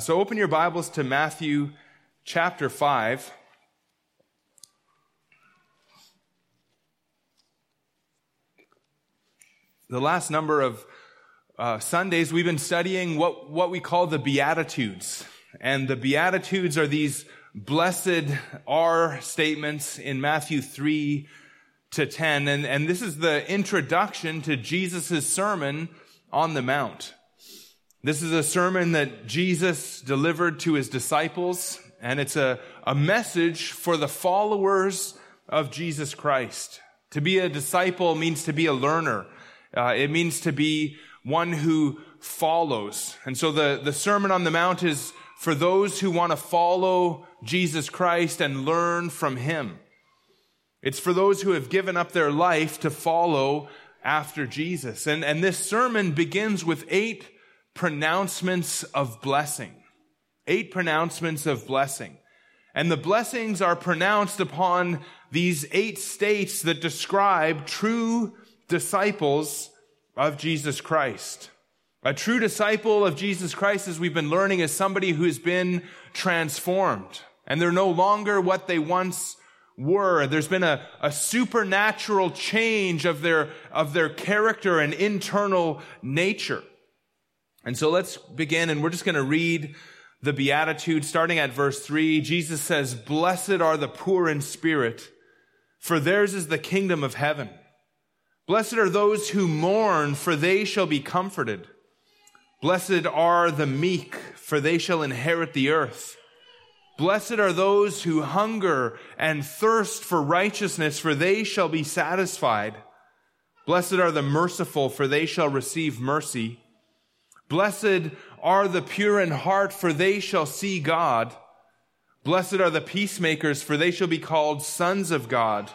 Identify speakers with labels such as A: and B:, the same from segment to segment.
A: So open your Bibles to Matthew chapter 5. The last number of uh, Sundays, we've been studying what, what we call the Beatitudes. And the Beatitudes are these blessed are statements in Matthew 3 to 10. And, and this is the introduction to Jesus' sermon on the Mount. This is a sermon that Jesus delivered to his disciples, and it's a, a message for the followers of Jesus Christ. To be a disciple means to be a learner. Uh, it means to be one who follows. And so the, the Sermon on the Mount is for those who want to follow Jesus Christ and learn from him. It's for those who have given up their life to follow after Jesus. And, and this sermon begins with eight pronouncements of blessing. Eight pronouncements of blessing. And the blessings are pronounced upon these eight states that describe true disciples of Jesus Christ. A true disciple of Jesus Christ, as we've been learning, is somebody who has been transformed. And they're no longer what they once were. There's been a, a supernatural change of their, of their character and internal nature. And so let's begin and we're just going to read the Beatitude starting at verse three. Jesus says, blessed are the poor in spirit, for theirs is the kingdom of heaven. Blessed are those who mourn, for they shall be comforted. Blessed are the meek, for they shall inherit the earth. Blessed are those who hunger and thirst for righteousness, for they shall be satisfied. Blessed are the merciful, for they shall receive mercy. Blessed are the pure in heart, for they shall see God. Blessed are the peacemakers, for they shall be called sons of God.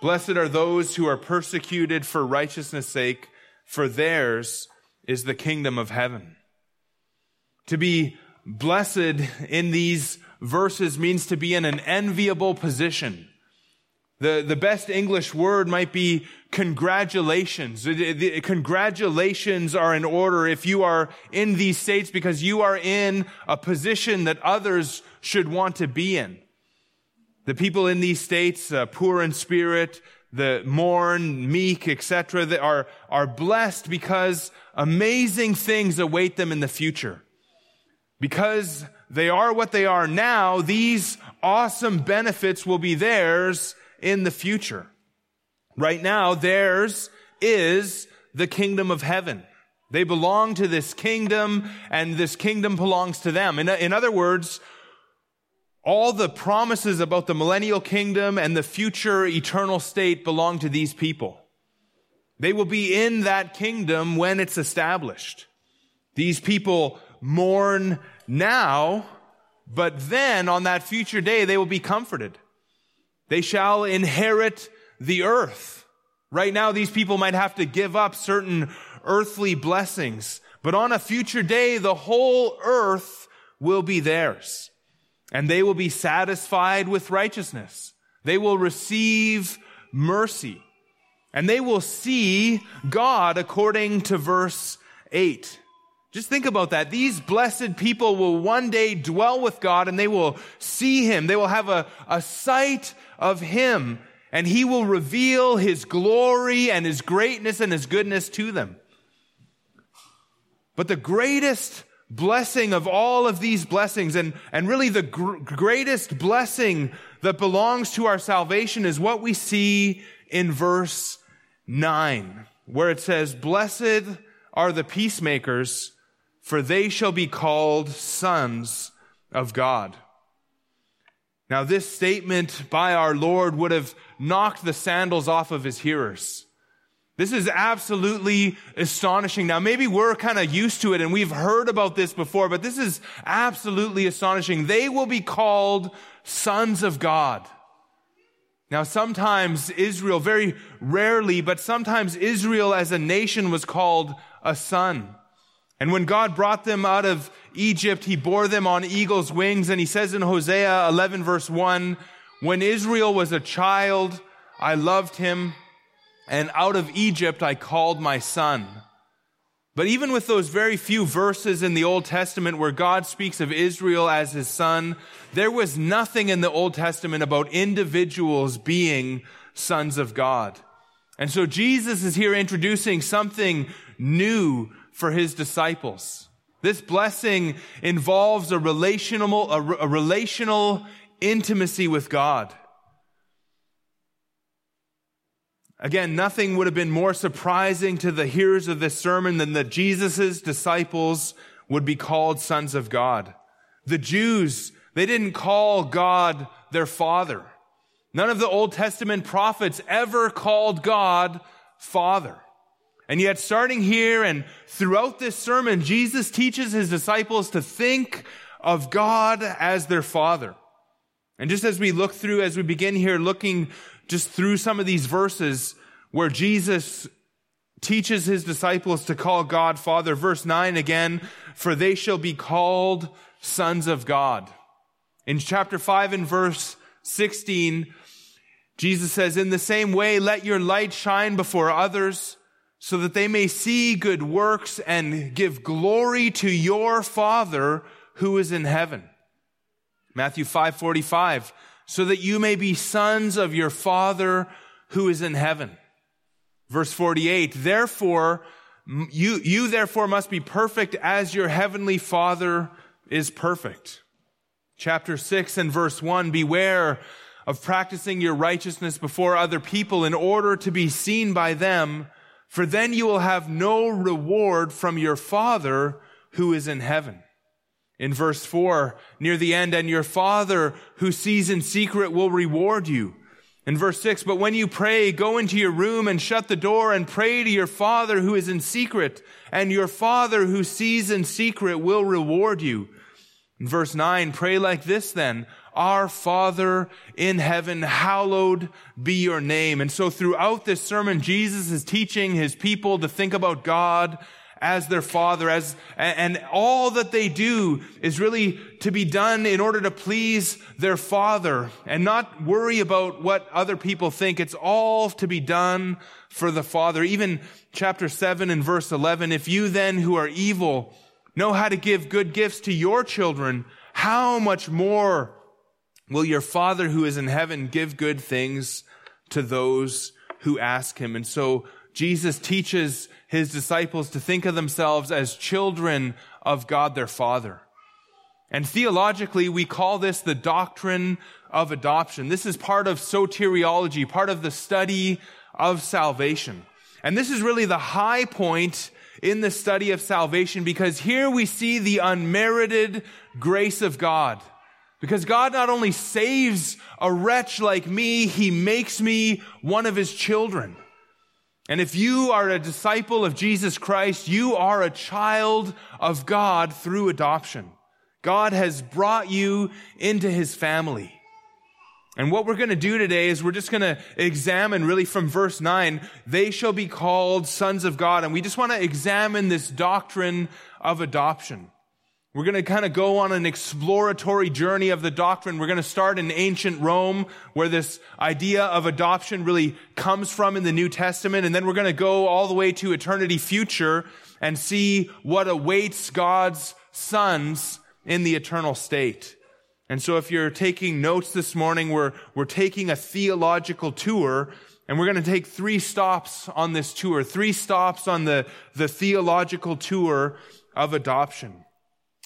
A: Blessed are those who are persecuted for righteousness' sake, for theirs is the kingdom of heaven. To be blessed in these verses means to be in an enviable position. The, the best English word might be congratulations. The, the, congratulations are in order if you are in these states because you are in a position that others should want to be in. The people in these states, uh, poor in spirit, the mourn, meek, etc., that are, are blessed because amazing things await them in the future. Because they are what they are now, these awesome benefits will be theirs in the future. Right now, theirs is the kingdom of heaven. They belong to this kingdom and this kingdom belongs to them. In, in other words, all the promises about the millennial kingdom and the future eternal state belong to these people. They will be in that kingdom when it's established. These people mourn now, but then on that future day, they will be comforted. They shall inherit the earth. Right now, these people might have to give up certain earthly blessings, but on a future day, the whole earth will be theirs. And they will be satisfied with righteousness. They will receive mercy. And they will see God according to verse 8. Just think about that. These blessed people will one day dwell with God and they will see Him. They will have a, a sight of Him and He will reveal His glory and His greatness and His goodness to them. But the greatest blessing of all of these blessings and, and really the gr- greatest blessing that belongs to our salvation is what we see in verse 9, where it says, Blessed are the peacemakers, for they shall be called sons of God. Now, this statement by our Lord would have knocked the sandals off of his hearers. This is absolutely astonishing. Now, maybe we're kind of used to it and we've heard about this before, but this is absolutely astonishing. They will be called sons of God. Now, sometimes Israel, very rarely, but sometimes Israel as a nation was called a son. And when God brought them out of Egypt, he bore them on eagle's wings. And he says in Hosea 11 verse 1, when Israel was a child, I loved him. And out of Egypt, I called my son. But even with those very few verses in the Old Testament where God speaks of Israel as his son, there was nothing in the Old Testament about individuals being sons of God. And so Jesus is here introducing something new for his disciples. This blessing involves a relational, a, a relational intimacy with God. Again, nothing would have been more surprising to the hearers of this sermon than that Jesus' disciples would be called sons of God. The Jews, they didn't call God their father. None of the Old Testament prophets ever called God father. And yet, starting here and throughout this sermon, Jesus teaches his disciples to think of God as their father. And just as we look through, as we begin here looking just through some of these verses where Jesus teaches his disciples to call God Father. Verse 9 again, for they shall be called sons of God. In chapter 5 and verse 16, Jesus says, In the same way, let your light shine before others so that they may see good works and give glory to your Father who is in heaven. Matthew 5:45 so that you may be sons of your Father who is in heaven. Verse 48, therefore, you, you therefore must be perfect as your heavenly Father is perfect. Chapter 6 and verse 1, beware of practicing your righteousness before other people in order to be seen by them, for then you will have no reward from your Father who is in heaven. In verse 4, near the end, and your Father who sees in secret will reward you. In verse 6, but when you pray, go into your room and shut the door and pray to your Father who is in secret, and your Father who sees in secret will reward you. In verse 9, pray like this then, Our Father in heaven, hallowed be your name. And so throughout this sermon, Jesus is teaching his people to think about God as their father, as, and all that they do is really to be done in order to please their father and not worry about what other people think. It's all to be done for the father. Even chapter 7 and verse 11, if you then who are evil know how to give good gifts to your children, how much more will your father who is in heaven give good things to those who ask him? And so Jesus teaches his disciples to think of themselves as children of God their Father. And theologically, we call this the doctrine of adoption. This is part of soteriology, part of the study of salvation. And this is really the high point in the study of salvation because here we see the unmerited grace of God. Because God not only saves a wretch like me, He makes me one of His children. And if you are a disciple of Jesus Christ, you are a child of God through adoption. God has brought you into his family. And what we're going to do today is we're just going to examine really from verse 9, they shall be called sons of God. And we just want to examine this doctrine of adoption. We're going to kind of go on an exploratory journey of the doctrine. We're going to start in ancient Rome, where this idea of adoption really comes from in the New Testament. And then we're going to go all the way to eternity future and see what awaits God's sons in the eternal state. And so if you're taking notes this morning, we're, we're taking a theological tour and we're going to take three stops on this tour, three stops on the, the theological tour of adoption.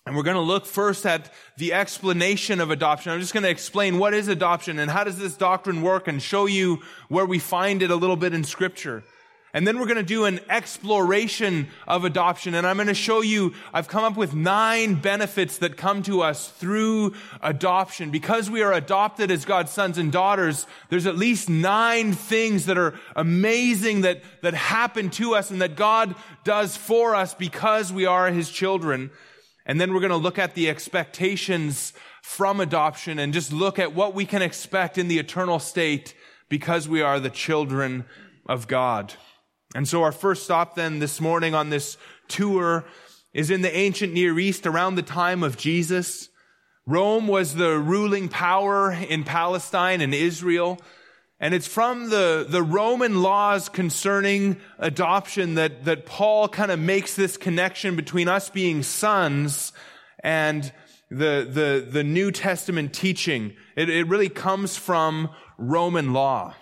A: And we're going to look first at the explanation of adoption. I'm just going to explain what is adoption and how does this doctrine work and show you where we find it a little bit in scripture. And then we're going to do an exploration of adoption. And I'm going to show you, I've come up with nine benefits that come to us through adoption. Because we are adopted as God's sons and daughters, there's at least nine things that are amazing that, that happen to us and that God does for us because we are His children. And then we're going to look at the expectations from adoption and just look at what we can expect in the eternal state because we are the children of God. And so our first stop then this morning on this tour is in the ancient Near East around the time of Jesus. Rome was the ruling power in Palestine and Israel. And it's from the, the Roman laws concerning adoption that, that Paul kind of makes this connection between us being sons and the, the, the New Testament teaching. It, it really comes from Roman law.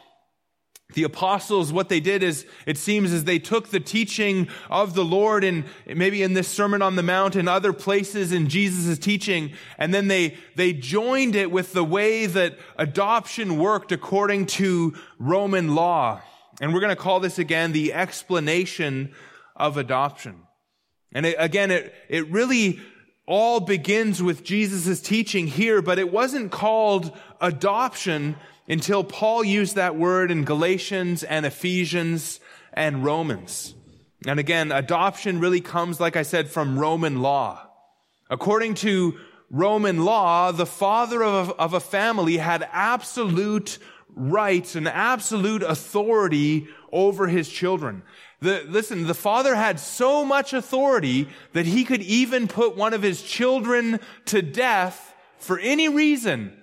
A: The apostles, what they did is, it seems, is they took the teaching of the Lord and maybe in this Sermon on the Mount and other places in Jesus' teaching, and then they, they joined it with the way that adoption worked according to Roman law. And we're going to call this again the explanation of adoption. And it, again, it, it really all begins with Jesus' teaching here, but it wasn't called adoption until Paul used that word in Galatians and Ephesians and Romans. And again, adoption really comes, like I said, from Roman law. According to Roman law, the father of, of a family had absolute rights and absolute authority over his children. The, listen, the father had so much authority that he could even put one of his children to death for any reason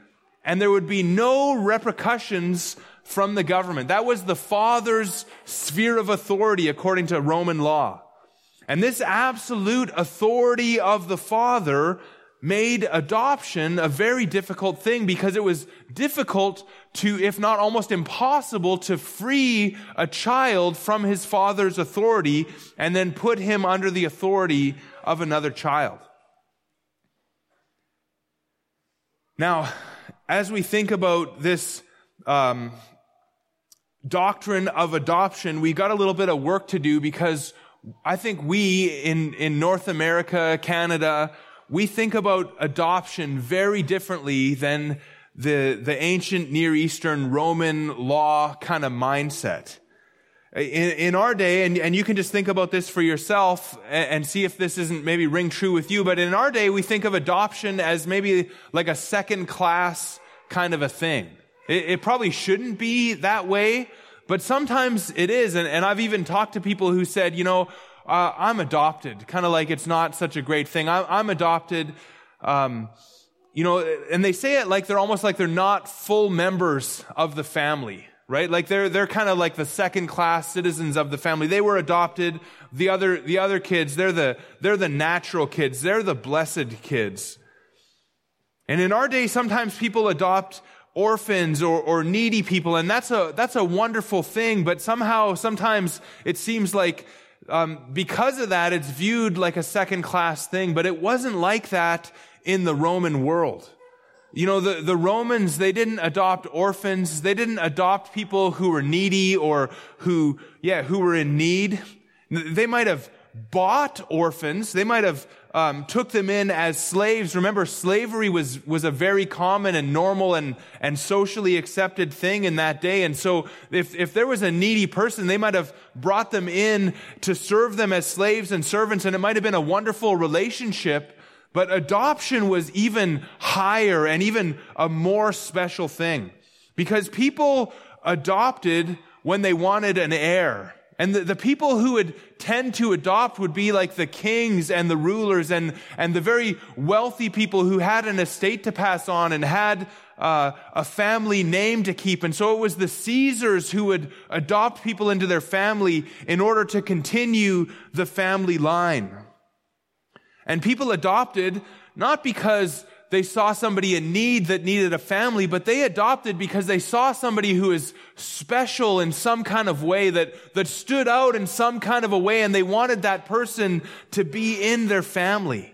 A: and there would be no repercussions from the government. That was the father's sphere of authority according to Roman law. And this absolute authority of the father made adoption a very difficult thing because it was difficult to, if not almost impossible, to free a child from his father's authority and then put him under the authority of another child. Now, as we think about this um, doctrine of adoption, we got a little bit of work to do because I think we in, in North America, Canada, we think about adoption very differently than the, the ancient Near Eastern Roman law kind of mindset. In, in our day, and, and you can just think about this for yourself and, and see if this isn't maybe ring true with you, but in our day, we think of adoption as maybe like a second class kind of a thing. It, it probably shouldn't be that way, but sometimes it is. And, and I've even talked to people who said, you know, uh, I'm adopted, kind of like it's not such a great thing. I'm, I'm adopted. Um, you know, and they say it like they're almost like they're not full members of the family right? Like they're, they're kind of like the second class citizens of the family. They were adopted. The other, the other kids, they're the, they're the natural kids. They're the blessed kids. And in our day, sometimes people adopt orphans or, or needy people, and that's a, that's a wonderful thing, but somehow, sometimes it seems like, um, because of that, it's viewed like a second class thing, but it wasn't like that in the Roman world. You know, the, the Romans, they didn't adopt orphans. They didn't adopt people who were needy or who, yeah, who were in need. They might have bought orphans. They might have um, took them in as slaves. Remember, slavery was was a very common and normal and and socially accepted thing in that day. And so, if if there was a needy person, they might have brought them in to serve them as slaves and servants, and it might have been a wonderful relationship. But adoption was even higher and even a more special thing because people adopted when they wanted an heir. And the, the, people who would tend to adopt would be like the kings and the rulers and, and the very wealthy people who had an estate to pass on and had uh, a family name to keep. And so it was the Caesars who would adopt people into their family in order to continue the family line. And people adopted not because they saw somebody in need that needed a family, but they adopted because they saw somebody who is special in some kind of way that, that stood out in some kind of a way and they wanted that person to be in their family.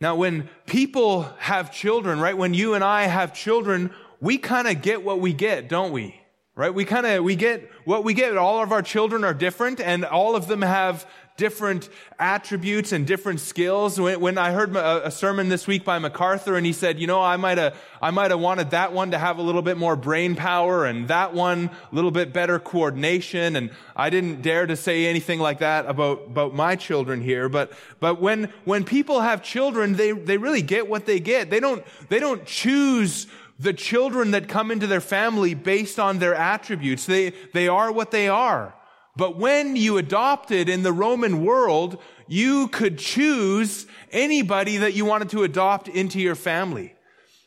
A: Now, when people have children, right, when you and I have children, we kind of get what we get, don't we? Right? We kind of, we get what we get. All of our children are different and all of them have different attributes and different skills. When, when I heard a, a, sermon this week by MacArthur and he said, you know, I might have, I might have wanted that one to have a little bit more brain power and that one a little bit better coordination. And I didn't dare to say anything like that about, about my children here. But, but when, when people have children, they, they really get what they get. They don't, they don't choose the children that come into their family based on their attributes. They, they are what they are. But when you adopted in the Roman world, you could choose anybody that you wanted to adopt into your family.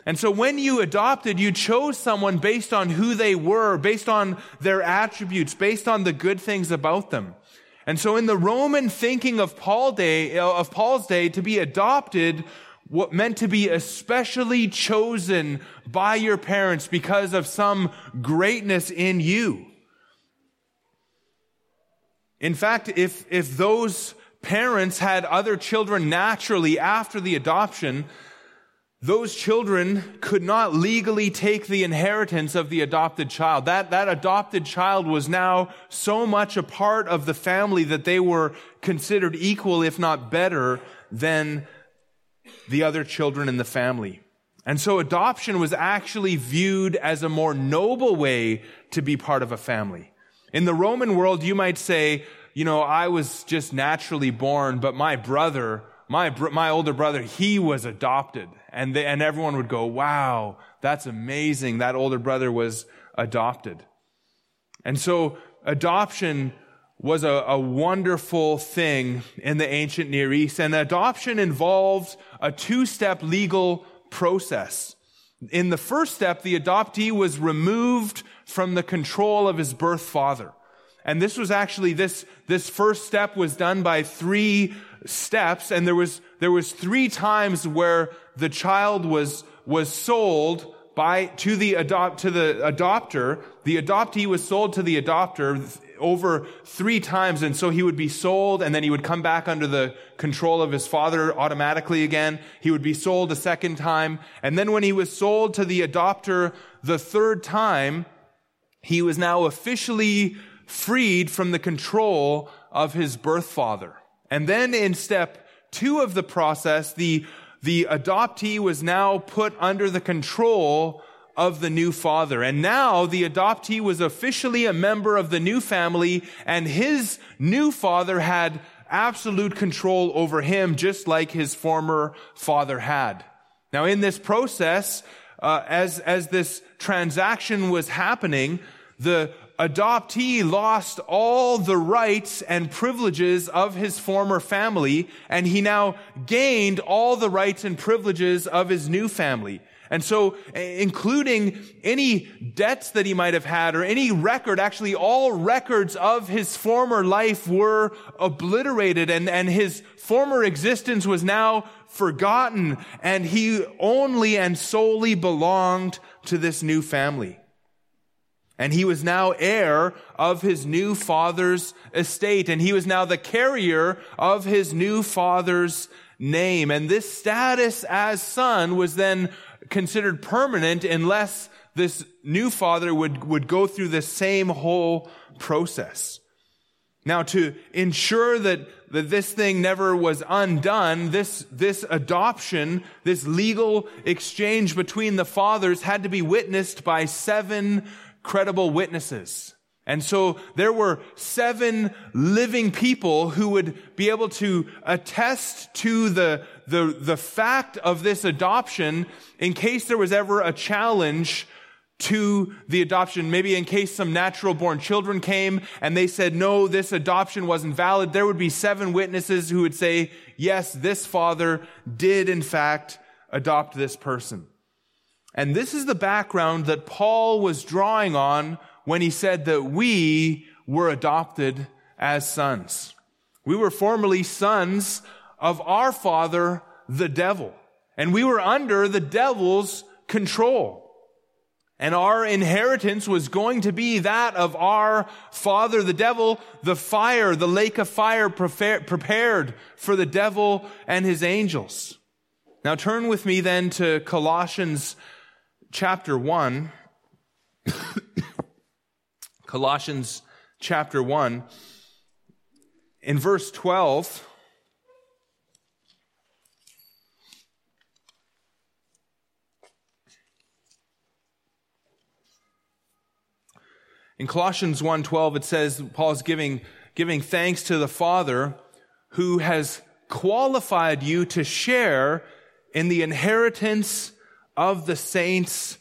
A: And so when you adopted, you chose someone based on who they were, based on their attributes, based on the good things about them. And so in the Roman thinking of Paul day, of Paul's day, to be adopted what meant to be especially chosen by your parents because of some greatness in you. In fact, if, if those parents had other children naturally after the adoption, those children could not legally take the inheritance of the adopted child. That, that adopted child was now so much a part of the family that they were considered equal, if not better, than the other children in the family. And so adoption was actually viewed as a more noble way to be part of a family. In the Roman world, you might say, you know, I was just naturally born, but my brother, my, my older brother, he was adopted. And, they, and everyone would go, wow, that's amazing. That older brother was adopted. And so adoption was a, a, wonderful thing in the ancient Near East. And adoption involved a two-step legal process. In the first step, the adoptee was removed from the control of his birth father. And this was actually, this, this first step was done by three steps. And there was, there was three times where the child was, was sold by, to the adopt, to the adopter. The adoptee was sold to the adopter over three times. And so he would be sold and then he would come back under the control of his father automatically again. He would be sold a second time. And then when he was sold to the adopter the third time, he was now officially freed from the control of his birth father. And then in step two of the process, the, the adoptee was now put under the control of the new father. And now the adoptee was officially a member of the new family and his new father had absolute control over him just like his former father had. Now in this process, uh, as, as this transaction was happening, the adoptee lost all the rights and privileges of his former family, and he now gained all the rights and privileges of his new family. And so, eh, including any debts that he might have had or any record, actually all records of his former life were obliterated and, and his former existence was now forgotten and he only and solely belonged to this new family. And he was now heir of his new father's estate and he was now the carrier of his new father's name. And this status as son was then considered permanent unless this new father would, would go through the same whole process. Now, to ensure that, that this thing never was undone, this, this adoption, this legal exchange between the fathers had to be witnessed by seven credible witnesses. And so there were seven living people who would be able to attest to the, the, the fact of this adoption in case there was ever a challenge to the adoption. Maybe in case some natural born children came and they said, no, this adoption wasn't valid. There would be seven witnesses who would say, yes, this father did in fact adopt this person. And this is the background that Paul was drawing on when he said that we were adopted as sons. We were formerly sons of our father, the devil. And we were under the devil's control. And our inheritance was going to be that of our father, the devil, the fire, the lake of fire prepared for the devil and his angels. Now turn with me then to Colossians chapter 1. Colossians chapter 1. In verse 12, In Colossians 1:12 it says Paul's giving giving thanks to the Father who has qualified you to share in the inheritance of the saints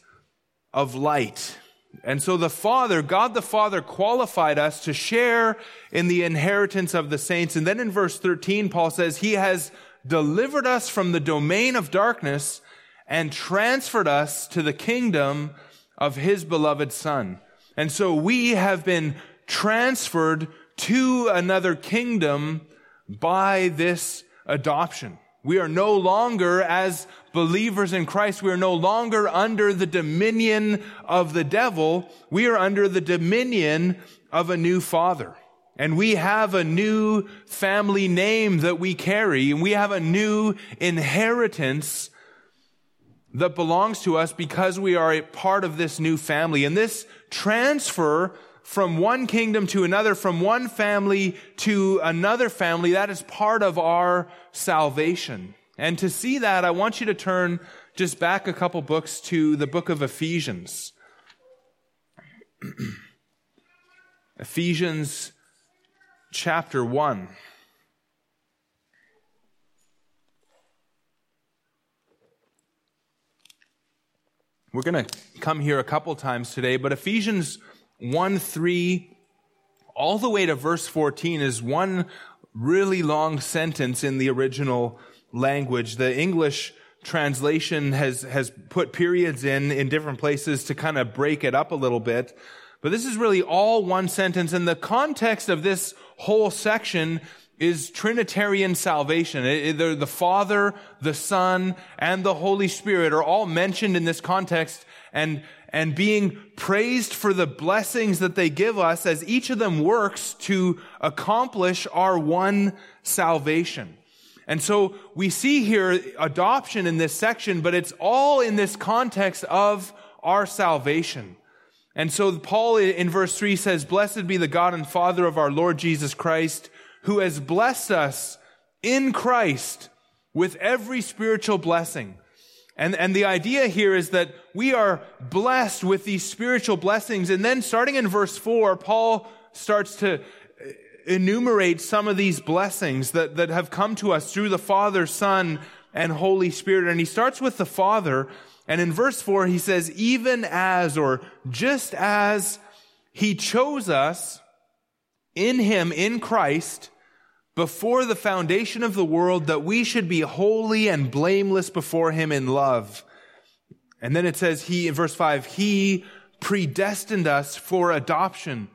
A: of light. And so the Father, God the Father qualified us to share in the inheritance of the saints. And then in verse 13, Paul says, He has delivered us from the domain of darkness and transferred us to the kingdom of his beloved son. And so we have been transferred to another kingdom by this adoption. We are no longer, as believers in Christ, we are no longer under the dominion of the devil. We are under the dominion of a new father. And we have a new family name that we carry, and we have a new inheritance that belongs to us because we are a part of this new family. And this transfer from one kingdom to another, from one family to another family, that is part of our salvation. And to see that, I want you to turn just back a couple books to the book of Ephesians. Ephesians chapter 1. We're going to come here a couple times today, but Ephesians 1 3 all the way to verse 14 is one really long sentence in the original language. The English translation has, has put periods in, in different places to kind of break it up a little bit. But this is really all one sentence. And the context of this whole section is Trinitarian salvation. The Father, the Son, and the Holy Spirit are all mentioned in this context and, and being praised for the blessings that they give us as each of them works to accomplish our one salvation. And so we see here adoption in this section, but it's all in this context of our salvation. And so Paul in verse 3 says, Blessed be the God and Father of our Lord Jesus Christ, who has blessed us in Christ with every spiritual blessing. And, and the idea here is that we are blessed with these spiritual blessings. And then starting in verse 4, Paul starts to uh, enumerate some of these blessings that, that have come to us through the Father, Son, and Holy Spirit. And he starts with the Father and in verse 4, he says, even as or just as he chose us in him, in Christ, before the foundation of the world, that we should be holy and blameless before him in love. And then it says, he, in verse 5, he predestined us for adoption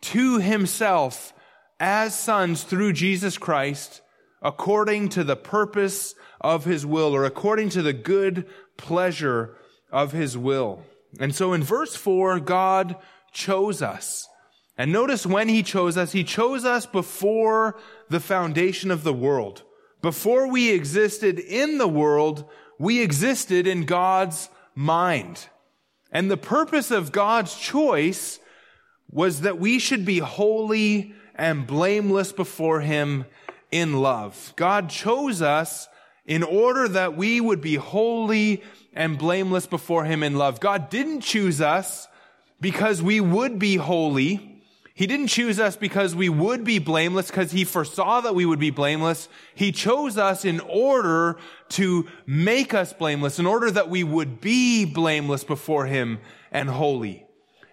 A: to himself as sons through Jesus Christ, according to the purpose of his will, or according to the good pleasure of his will. And so in verse 4, God chose us. And notice when he chose us, he chose us before the foundation of the world. Before we existed in the world, we existed in God's mind. And the purpose of God's choice was that we should be holy and blameless before him in love. God chose us in order that we would be holy and blameless before him in love. God didn't choose us because we would be holy. He didn't choose us because we would be blameless because he foresaw that we would be blameless. He chose us in order to make us blameless, in order that we would be blameless before him and holy.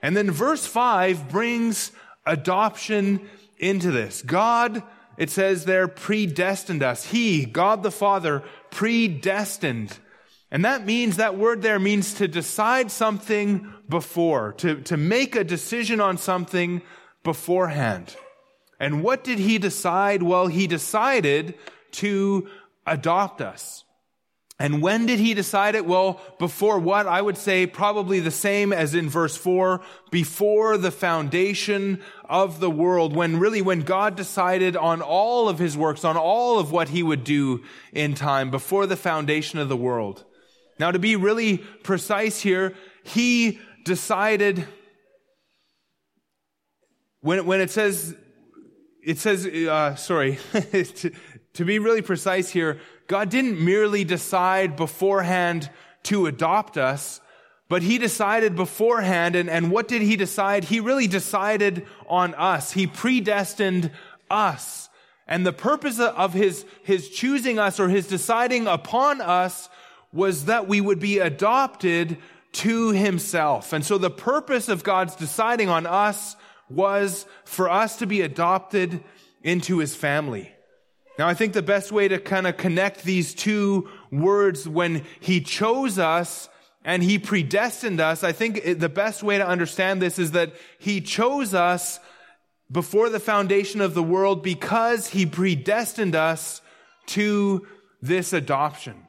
A: And then verse five brings adoption into this. God it says there, predestined us. He, God the Father, predestined. And that means, that word there means to decide something before, to, to make a decision on something beforehand. And what did he decide? Well, he decided to adopt us. And when did he decide it? Well, before what? I would say probably the same as in verse 4, before the foundation of the world, when really when God decided on all of his works, on all of what he would do in time, before the foundation of the world. Now to be really precise here, he decided, when, when it says, it says, uh, sorry, to, to be really precise here, God didn't merely decide beforehand to adopt us, but he decided beforehand. And, and what did he decide? He really decided on us. He predestined us. And the purpose of his, his choosing us or his deciding upon us was that we would be adopted to himself. And so the purpose of God's deciding on us was for us to be adopted into his family. Now, I think the best way to kind of connect these two words when he chose us and he predestined us. I think the best way to understand this is that he chose us before the foundation of the world because he predestined us to this adoption.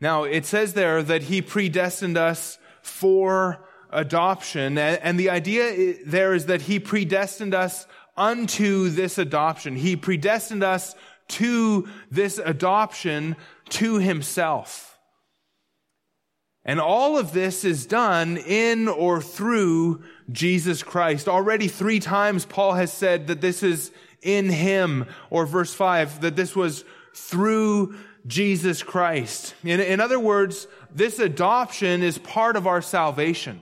A: Now, it says there that he predestined us for adoption. And the idea there is that he predestined us unto this adoption. He predestined us to this adoption to himself. And all of this is done in or through Jesus Christ. Already three times Paul has said that this is in him, or verse five, that this was through Jesus Christ. In, in other words, this adoption is part of our salvation.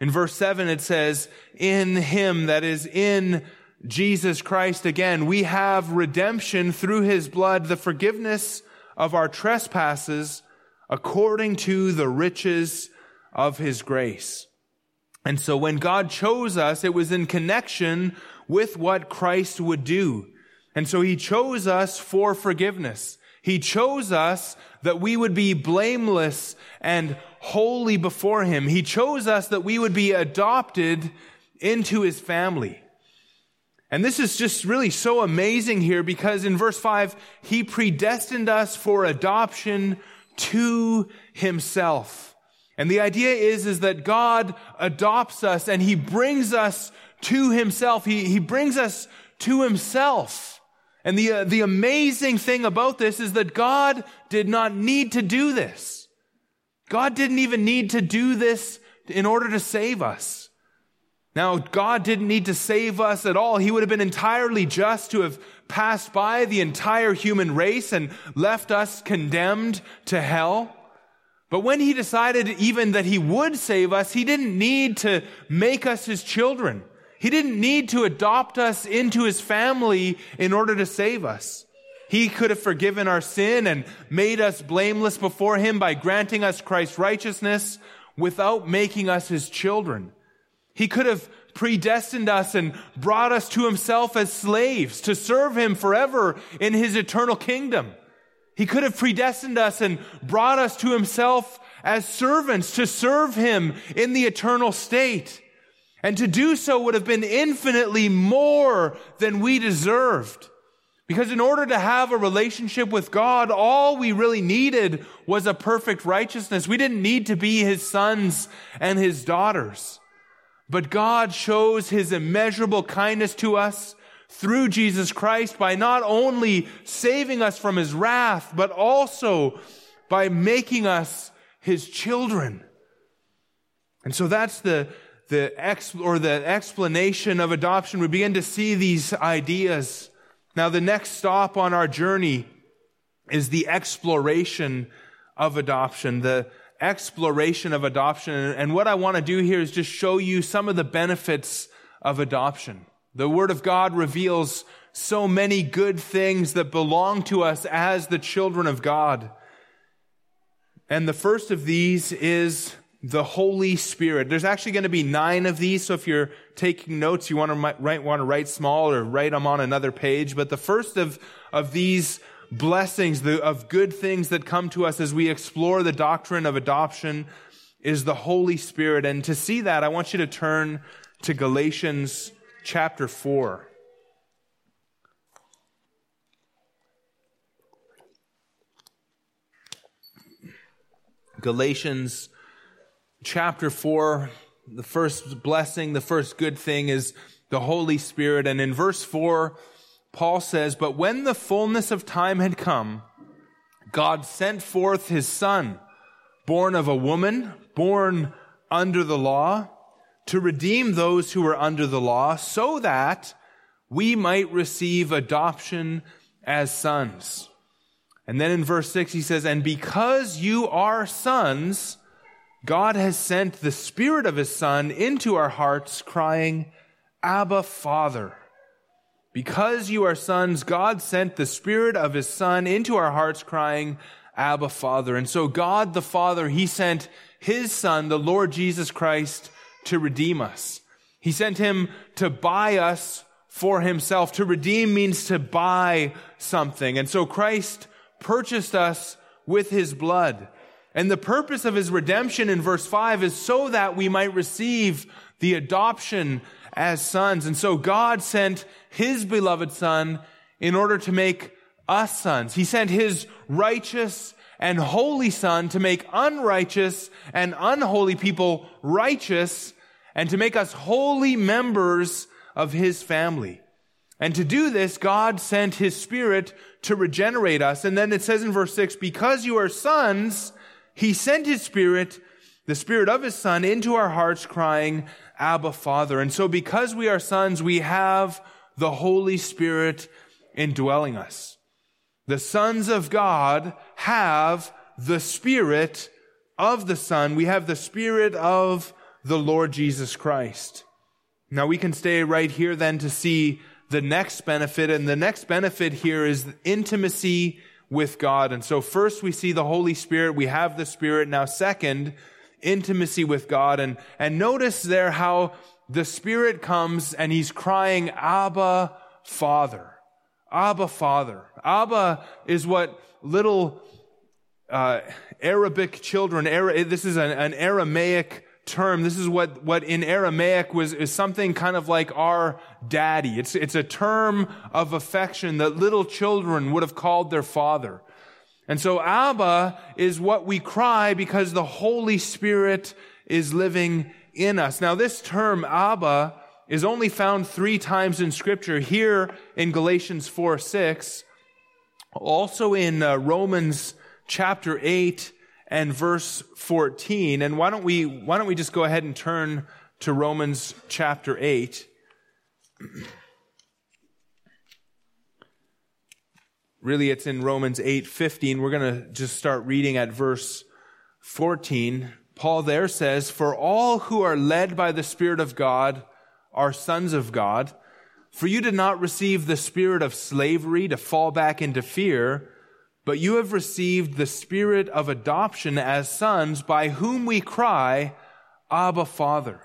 A: In verse 7, it says, In him, that is, in Jesus Christ again, we have redemption through his blood, the forgiveness of our trespasses according to the riches of his grace. And so when God chose us, it was in connection with what Christ would do. And so he chose us for forgiveness. He chose us that we would be blameless and holy before Him. He chose us that we would be adopted into His family. And this is just really so amazing here because in verse 5, He predestined us for adoption to Himself. And the idea is, is that God adopts us and He brings us to Himself. He, he brings us to Himself. And the, uh, the amazing thing about this is that God did not need to do this. God didn't even need to do this in order to save us. Now, God didn't need to save us at all. He would have been entirely just to have passed by the entire human race and left us condemned to hell. But when he decided even that he would save us, he didn't need to make us his children. He didn't need to adopt us into his family in order to save us. He could have forgiven our sin and made us blameless before him by granting us Christ's righteousness without making us his children. He could have predestined us and brought us to himself as slaves to serve him forever in his eternal kingdom. He could have predestined us and brought us to himself as servants to serve him in the eternal state. And to do so would have been infinitely more than we deserved. Because in order to have a relationship with God, all we really needed was a perfect righteousness. We didn't need to be his sons and his daughters. But God shows his immeasurable kindness to us through Jesus Christ by not only saving us from his wrath, but also by making us his children. And so that's the, the ex, or the explanation of adoption, we begin to see these ideas. Now, the next stop on our journey is the exploration of adoption, the exploration of adoption. And what I want to do here is just show you some of the benefits of adoption. The Word of God reveals so many good things that belong to us as the children of God. And the first of these is the Holy Spirit. There's actually going to be nine of these, so if you're taking notes, you want to write, want to write small or write them on another page. But the first of, of these blessings, the, of good things that come to us as we explore the doctrine of adoption is the Holy Spirit. And to see that, I want you to turn to Galatians chapter 4. Galatians chapter 4, the first blessing, the first good thing is the Holy Spirit. And in verse 4, Paul says, But when the fullness of time had come, God sent forth his Son, born of a woman, born under the law, to redeem those who were under the law, so that we might receive adoption as sons. And then in verse 6, he says, And because you are sons, God has sent the Spirit of His Son into our hearts, crying, Abba, Father. Because you are sons, God sent the Spirit of His Son into our hearts, crying, Abba, Father. And so God the Father, He sent His Son, the Lord Jesus Christ, to redeem us. He sent Him to buy us for himself. To redeem means to buy something. And so Christ purchased us with his blood. And the purpose of his redemption in verse 5 is so that we might receive the adoption as sons. And so God sent his beloved son in order to make us sons. He sent his righteous and holy son to make unrighteous and unholy people righteous and to make us holy members of his family. And to do this, God sent his spirit to regenerate us. And then it says in verse six, because you are sons, he sent his spirit, the spirit of his son into our hearts crying, Abba Father. And so because we are sons, we have the Holy Spirit indwelling us. The sons of God have the Spirit of the Son. We have the Spirit of the Lord Jesus Christ. Now we can stay right here then to see the next benefit. And the next benefit here is intimacy with God. And so first we see the Holy Spirit. We have the Spirit. Now second, intimacy with God. And, and notice there how the Spirit comes and he's crying, Abba, Father. Abba, Father. Abba is what little uh, Arabic children, this is an, an Aramaic term. This is what, what in Aramaic was, is something kind of like our daddy. It's, it's a term of affection that little children would have called their father. And so Abba is what we cry because the Holy Spirit is living in us. Now this term Abba is only found three times in scripture here in Galatians 4, 6, also in uh, Romans chapter 8 and verse 14. And why don't we, why don't we just go ahead and turn to Romans chapter 8. Really, it's in Romans 8, 15. We're going to just start reading at verse 14. Paul there says, For all who are led by the Spirit of God are sons of God. For you did not receive the spirit of slavery to fall back into fear, but you have received the spirit of adoption as sons by whom we cry, Abba, Father.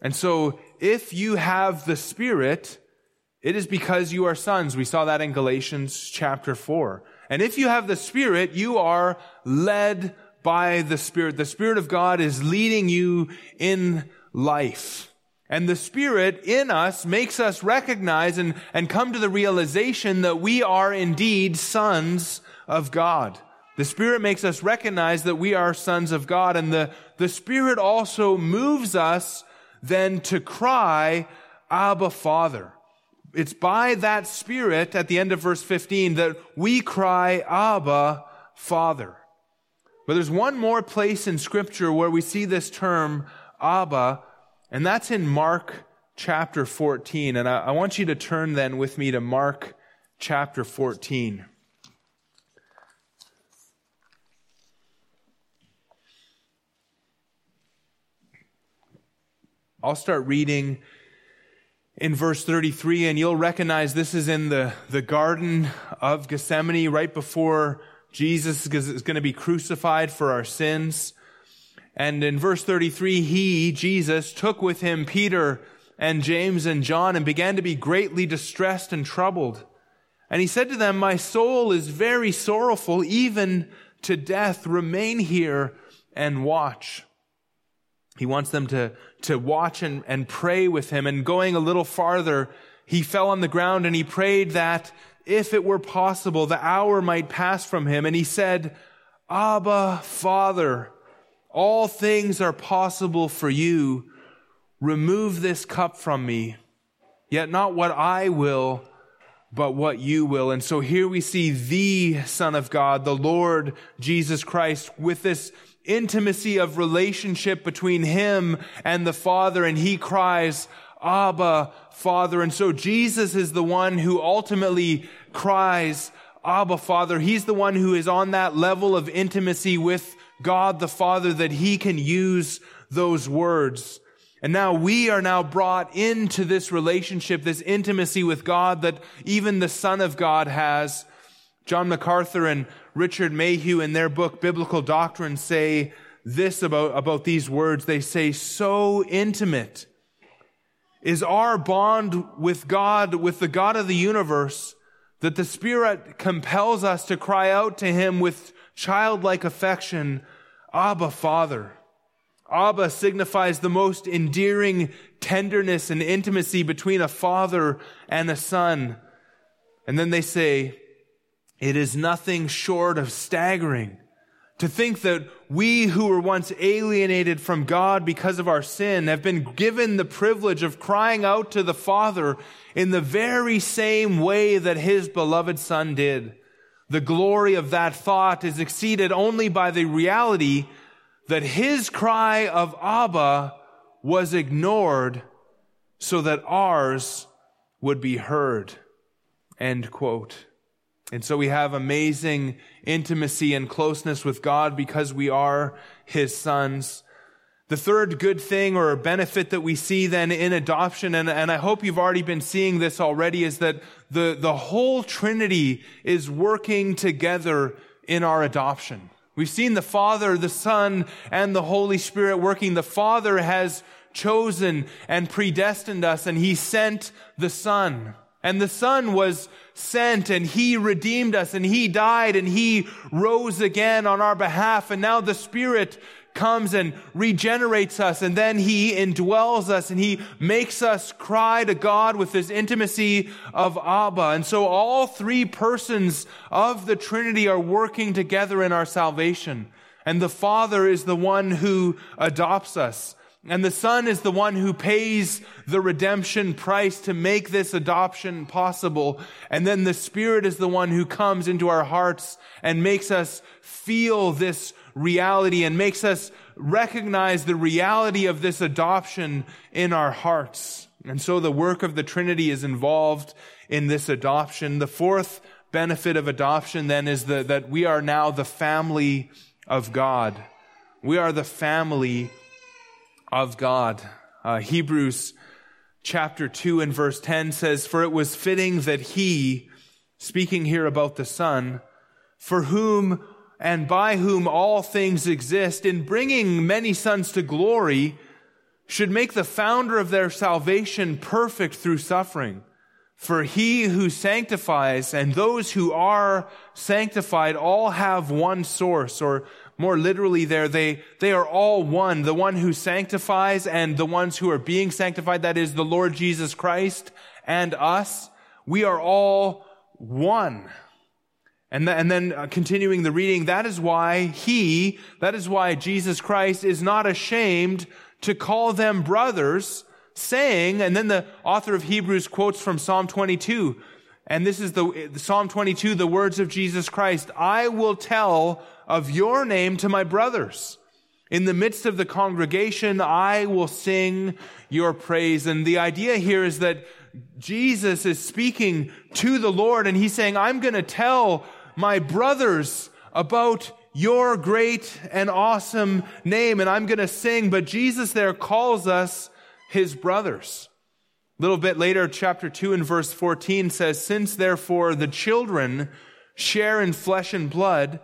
A: And so if you have the spirit, it is because you are sons. We saw that in Galatians chapter 4. And if you have the spirit, you are led by the spirit. The spirit of God is leading you in life. And the Spirit in us makes us recognize and, and come to the realization that we are indeed sons of God. The Spirit makes us recognize that we are sons of God. And the, the Spirit also moves us then to cry, Abba, Father. It's by that Spirit at the end of verse 15 that we cry, Abba, Father. But there's one more place in Scripture where we see this term, Abba, and that's in Mark chapter 14. And I, I, want you to turn then with me to Mark chapter 14. I'll start reading in verse 33, and you'll recognize this is in the, the Garden of Gethsemane, right before Jesus is going to be crucified for our sins. And in verse 33, he, Jesus, took with him Peter and James and John and began to be greatly distressed and troubled. And he said to them, My soul is very sorrowful, even to death. Remain here and watch. He wants them to, to watch and, and pray with him. And going a little farther, he fell on the ground and he prayed that if it were possible, the hour might pass from him. And he said, Abba, Father, all things are possible for you. Remove this cup from me. Yet not what I will, but what you will. And so here we see the Son of God, the Lord Jesus Christ, with this intimacy of relationship between him and the Father. And he cries, Abba, Father. And so Jesus is the one who ultimately cries, Abba, Father. He's the one who is on that level of intimacy with God the Father that he can use those words. And now we are now brought into this relationship, this intimacy with God that even the Son of God has. John MacArthur and Richard Mayhue in their book, Biblical Doctrine, say this about, about these words. They say, so intimate is our bond with God, with the God of the universe, that the Spirit compels us to cry out to Him with childlike affection, Abba, Father. Abba signifies the most endearing tenderness and intimacy between a father and a son. And then they say, it is nothing short of staggering to think that we who were once alienated from God because of our sin have been given the privilege of crying out to the Father in the very same way that his beloved son did. The glory of that thought is exceeded only by the reality that his cry of Abba was ignored so that ours would be heard. End quote. And so we have amazing intimacy and closeness with God because we are His sons. The third good thing or benefit that we see then in adoption, and, and I hope you've already been seeing this already, is that the, the whole Trinity is working together in our adoption. We've seen the Father, the Son, and the Holy Spirit working. The Father has chosen and predestined us, and He sent the Son. And the Son was sent and He redeemed us and He died and He rose again on our behalf. And now the Spirit comes and regenerates us and then He indwells us and He makes us cry to God with this intimacy of Abba. And so all three persons of the Trinity are working together in our salvation. And the Father is the one who adopts us. And the Son is the one who pays the redemption price to make this adoption possible. And then the Spirit is the one who comes into our hearts and makes us feel this reality and makes us recognize the reality of this adoption in our hearts. And so the work of the Trinity is involved in this adoption. The fourth benefit of adoption then is the, that we are now the family of God. We are the family of God. Uh, Hebrews chapter 2 and verse 10 says, For it was fitting that he, speaking here about the Son, for whom and by whom all things exist, in bringing many sons to glory, should make the founder of their salvation perfect through suffering. For he who sanctifies and those who are sanctified all have one source, or more literally there, they, they are all one. The one who sanctifies and the ones who are being sanctified, that is the Lord Jesus Christ and us. We are all one. And, th- and then uh, continuing the reading, that is why he, that is why Jesus Christ is not ashamed to call them brothers, saying, and then the author of Hebrews quotes from Psalm 22, and this is the, Psalm 22, the words of Jesus Christ, I will tell of your name to my brothers. In the midst of the congregation, I will sing your praise. And the idea here is that Jesus is speaking to the Lord and he's saying, I'm going to tell my brothers about your great and awesome name and I'm going to sing. But Jesus there calls us his brothers. A little bit later, chapter 2 and verse 14 says, Since therefore the children share in flesh and blood,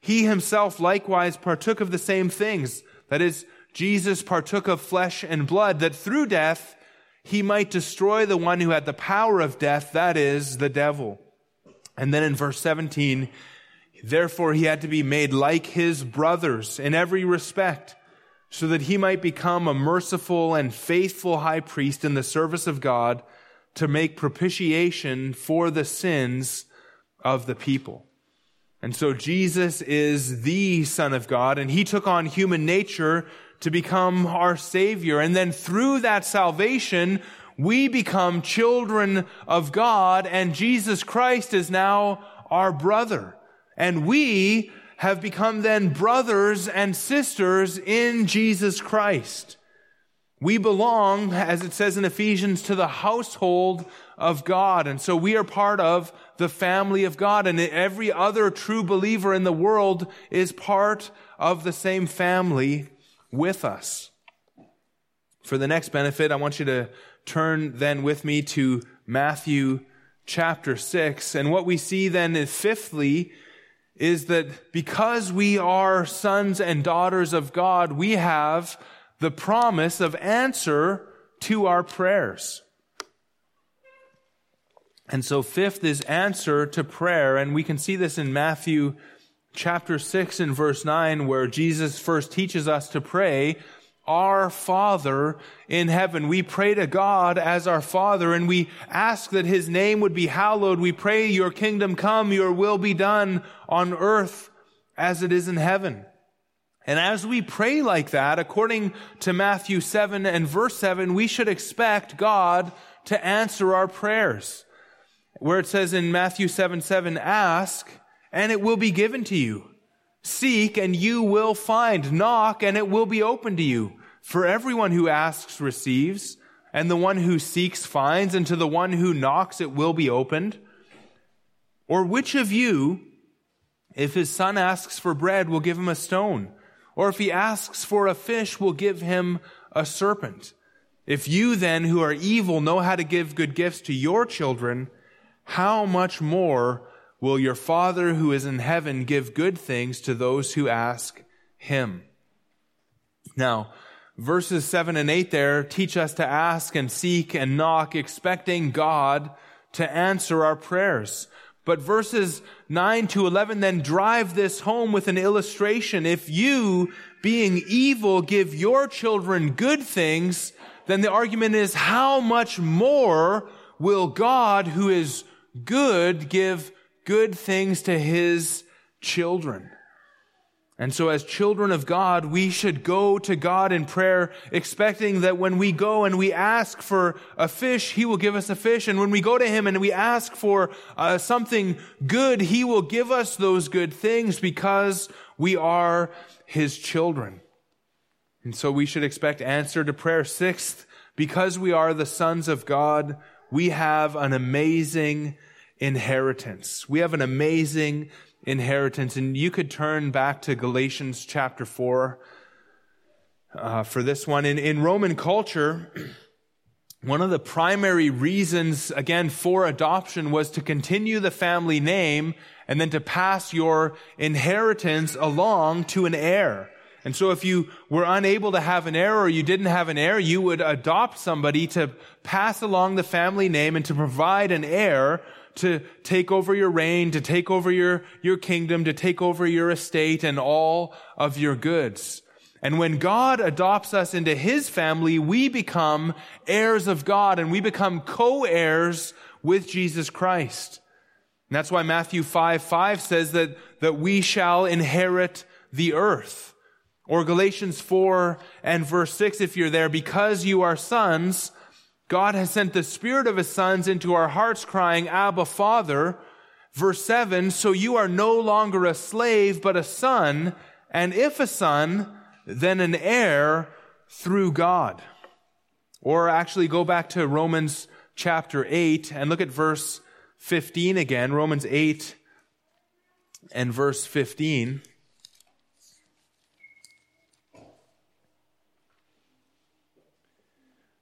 A: he himself likewise partook of the same things. That is, Jesus partook of flesh and blood, that through death he might destroy the one who had the power of death, that is, the devil. And then in verse 17, therefore he had to be made like his brothers in every respect, so that he might become a merciful and faithful high priest in the service of God to make propitiation for the sins of the people. And so Jesus is the Son of God, and He took on human nature to become our Savior. And then through that salvation, we become children of God, and Jesus Christ is now our brother. And we have become then brothers and sisters in Jesus Christ. We belong, as it says in Ephesians, to the household of God. And so we are part of the family of God. And every other true believer in the world is part of the same family with us. For the next benefit, I want you to turn then with me to Matthew chapter 6. And what we see then is fifthly, is that because we are sons and daughters of God, we have the promise of answer to our prayers. And so fifth is answer to prayer. And we can see this in Matthew chapter 6 and verse 9 where Jesus first teaches us to pray, our Father in heaven. We pray to God as our Father and we ask that His name would be hallowed. We pray your kingdom come, your will be done on earth as it is in heaven. And as we pray like that, according to Matthew 7 and verse 7, we should expect God to answer our prayers where it says in Matthew 7 7, ask and it will be given to you. Seek and you will find. Knock and it will be open to you. For everyone who asks receives, and the one who seeks finds, and to the one who knocks it will be opened. Or which of you, if his son asks for bread, will give him a stone? Or if he asks for a fish, will give him a serpent? If you then, who are evil, know how to give good gifts to your children, how much more will your Father who is in heaven give good things to those who ask him? Now, verses 7 and 8 there teach us to ask and seek and knock, expecting God to answer our prayers. But verses 9 to 11 then drive this home with an illustration. If you, being evil, give your children good things, then the argument is how much more will God, who is good give good things to his children. And so as children of God, we should go to God in prayer, expecting that when we go and we ask for a fish, He will give us a fish. And when we go to Him and we ask for uh, something good, He will give us those good things because we are His children. And so we should expect answer to prayer. Sixth, because we are the sons of God, we have an amazing inheritance. We have an amazing inheritance. And you could turn back to Galatians chapter 4 uh, for this one. In, in Roman culture, one of the primary reasons, again, for adoption was to continue the family name and then to pass your inheritance along to an heir. And so if you were unable to have an heir or you didn't have an heir, you would adopt somebody to pass along the family name and to provide an heir to take over your reign, to take over your, your kingdom, to take over your estate and all of your goods. And when God adopts us into His family, we become heirs of God and we become co-heirs with Jesus Christ. And that's why Matthew 5, 5 says that, that we shall inherit the earth. Or Galatians 4 and verse 6, if you're there, because you are sons, God has sent the Spirit of His sons into our hearts crying, Abba, Father. Verse 7, so you are no longer a slave, but a son, and if a son, then an heir through God. Or actually go back to Romans chapter 8 and look at verse 15 again, Romans 8 and verse 15.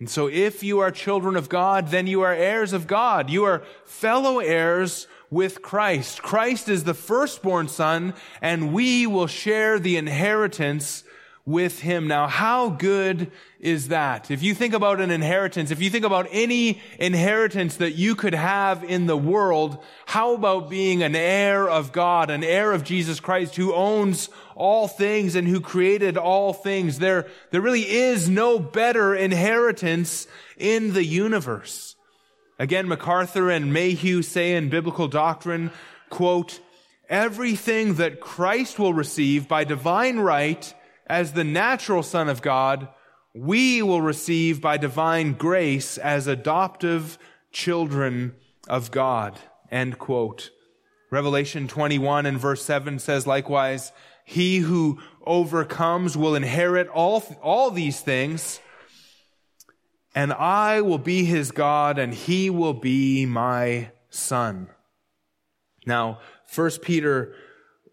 A: And so if you are children of God, then you are heirs of God. You are fellow heirs with Christ. Christ is the firstborn son, and we will share the inheritance with him. Now, how good is that? If you think about an inheritance, if you think about any inheritance that you could have in the world, how about being an heir of God, an heir of Jesus Christ who owns all things and who created all things? There, there really is no better inheritance in the universe. Again, MacArthur and Mayhue say in biblical doctrine, quote, everything that Christ will receive by divine right as the natural Son of God, we will receive by divine grace as adoptive children of God. End quote. Revelation 21 and verse 7 says likewise, he who overcomes will inherit all, all these things, and I will be his God, and he will be my son. Now, 1 Peter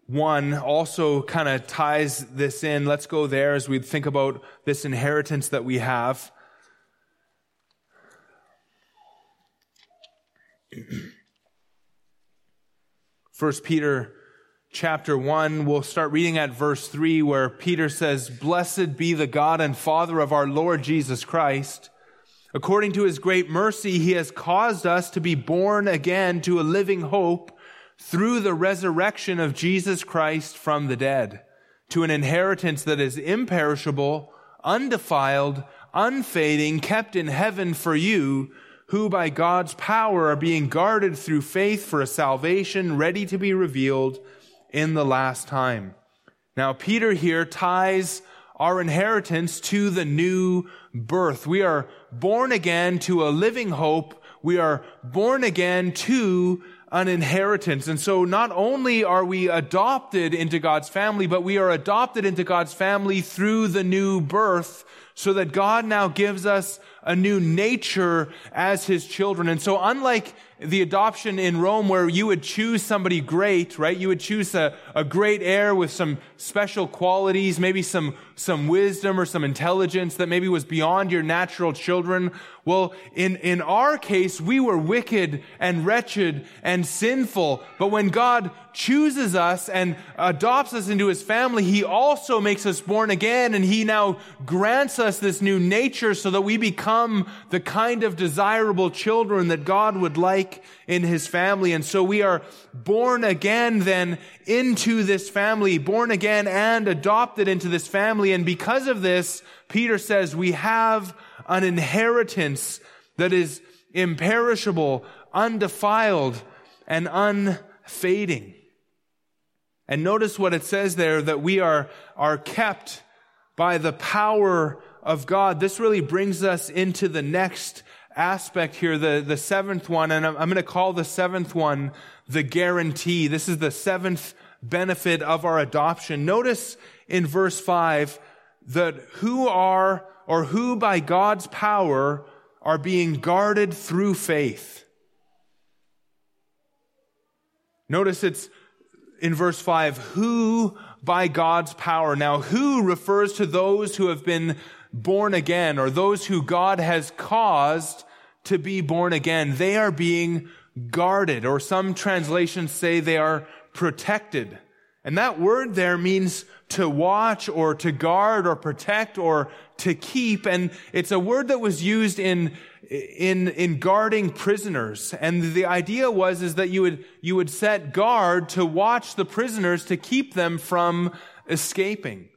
A: 1 also kind of ties this in. Let's go there as we think about this inheritance that we have. First Peter chapter 1, we'll start reading at verse 3 where Peter says, Blessed be the God and Father of our Lord Jesus Christ. According to his great mercy, he has caused us to be born again to a living hope through the resurrection of Jesus Christ from the dead, to an inheritance that is imperishable, undefiled, unfading, kept in heaven for you, who by God's power are being guarded through faith for a salvation ready to be revealed in the last time. Now, Peter here ties our inheritance to the new birth. We are born again to a living hope. We are born again to an inheritance. And so not only are we adopted into God's family, but we are adopted into God's family through the new birth so that God now gives us a new nature as his children. And so unlike the adoption in Rome where you would choose somebody great, right? You would choose a, a great heir with some special qualities, maybe some, some wisdom or some intelligence that maybe was beyond your natural children. Well, in, in our case, we were wicked and wretched and sinful. But when God chooses us and adopts us into his family, he also makes us born again and he now grants us this new nature so that we become the kind of desirable children that God would like in his family. And so we are born again then into this family, born again and adopted into this family. And because of this, Peter says we have an inheritance that is imperishable, undefiled, and unfading. And notice what it says there that we are, are kept by the power of God. This really brings us into the next aspect here, the, the seventh one, and I'm, I'm going to call the seventh one the guarantee. This is the seventh benefit of our adoption. Notice in verse five that who are, or who by God's power are being guarded through faith. Notice it's in verse 5, who by God's power. Now, who refers to those who have been born again or those who God has caused to be born again. They are being guarded, or some translations say they are protected. And that word there means to watch or to guard or protect or to keep. And it's a word that was used in in, in guarding prisoners. And the idea was, is that you would, you would set guard to watch the prisoners to keep them from escaping.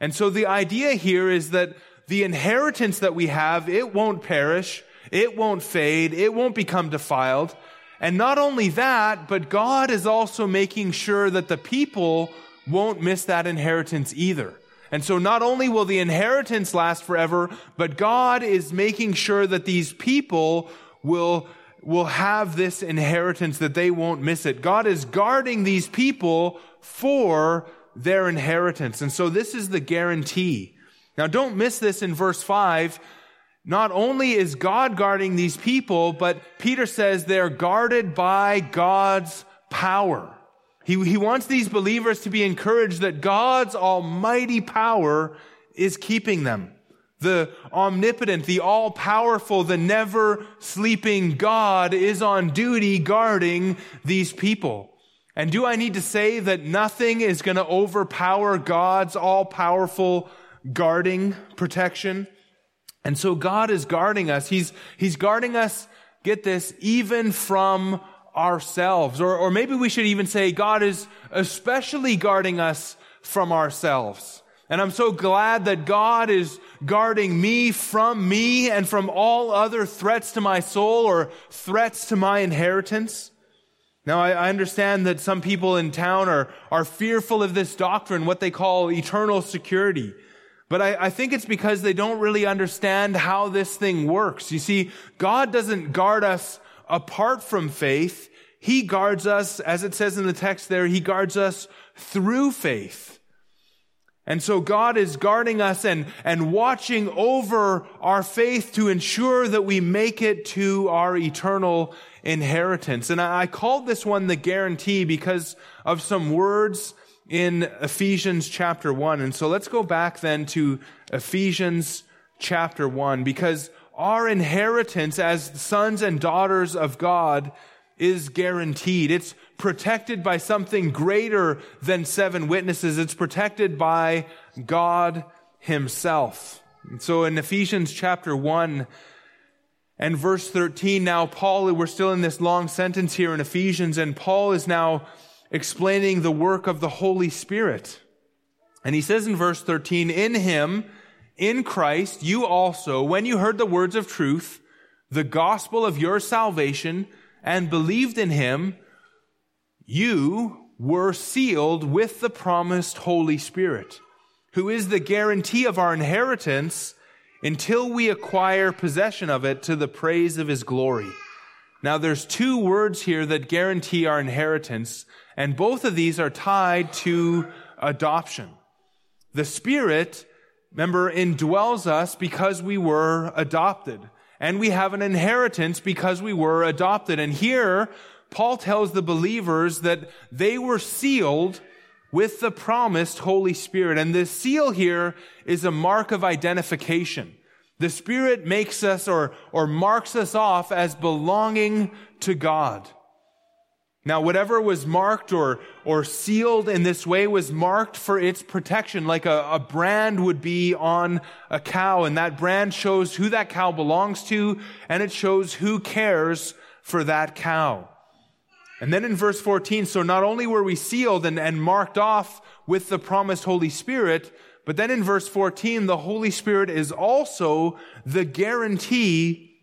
A: And so the idea here is that the inheritance that we have, it won't perish. It won't fade. It won't become defiled. And not only that, but God is also making sure that the people won't miss that inheritance either. And so not only will the inheritance last forever, but God is making sure that these people will, will have this inheritance, that they won't miss it. God is guarding these people for their inheritance. And so this is the guarantee. Now don't miss this in verse 5. Not only is God guarding these people, but Peter says they're guarded by God's power. He, he wants these believers to be encouraged that God's almighty power is keeping them. The omnipotent, the all powerful, the never sleeping God is on duty guarding these people. And do I need to say that nothing is going to overpower God's all powerful guarding protection? And so God is guarding us. He's, He's guarding us, get this, even from ourselves. Or, or maybe we should even say God is especially guarding us from ourselves. And I'm so glad that God is guarding me from me and from all other threats to my soul or threats to my inheritance. Now, I, understand that some people in town are, are fearful of this doctrine, what they call eternal security. But I, I, think it's because they don't really understand how this thing works. You see, God doesn't guard us apart from faith. He guards us, as it says in the text there, He guards us through faith. And so God is guarding us and, and watching over our faith to ensure that we make it to our eternal inheritance. And I, I called this one the guarantee because of some words in Ephesians chapter 1. And so let's go back then to Ephesians chapter 1 because our inheritance as sons and daughters of God is guaranteed. It's protected by something greater than seven witnesses. It's protected by God himself. And so in Ephesians chapter 1 and verse 13, now Paul, we're still in this long sentence here in Ephesians, and Paul is now explaining the work of the Holy Spirit. And he says in verse 13, in him, in Christ, you also, when you heard the words of truth, the gospel of your salvation, and believed in him, you were sealed with the promised Holy Spirit, who is the guarantee of our inheritance until we acquire possession of it to the praise of his glory. Now there's two words here that guarantee our inheritance, and both of these are tied to adoption. The Spirit, remember, indwells us because we were adopted. And we have an inheritance because we were adopted. And here, Paul tells the believers that they were sealed with the promised Holy Spirit. And the seal here is a mark of identification. The Spirit makes us or, or marks us off as belonging to God. Now, whatever was marked or, or sealed in this way was marked for its protection, like a, a brand would be on a cow. And that brand shows who that cow belongs to, and it shows who cares for that cow. And then in verse 14, so not only were we sealed and, and marked off with the promised Holy Spirit, but then in verse 14, the Holy Spirit is also the guarantee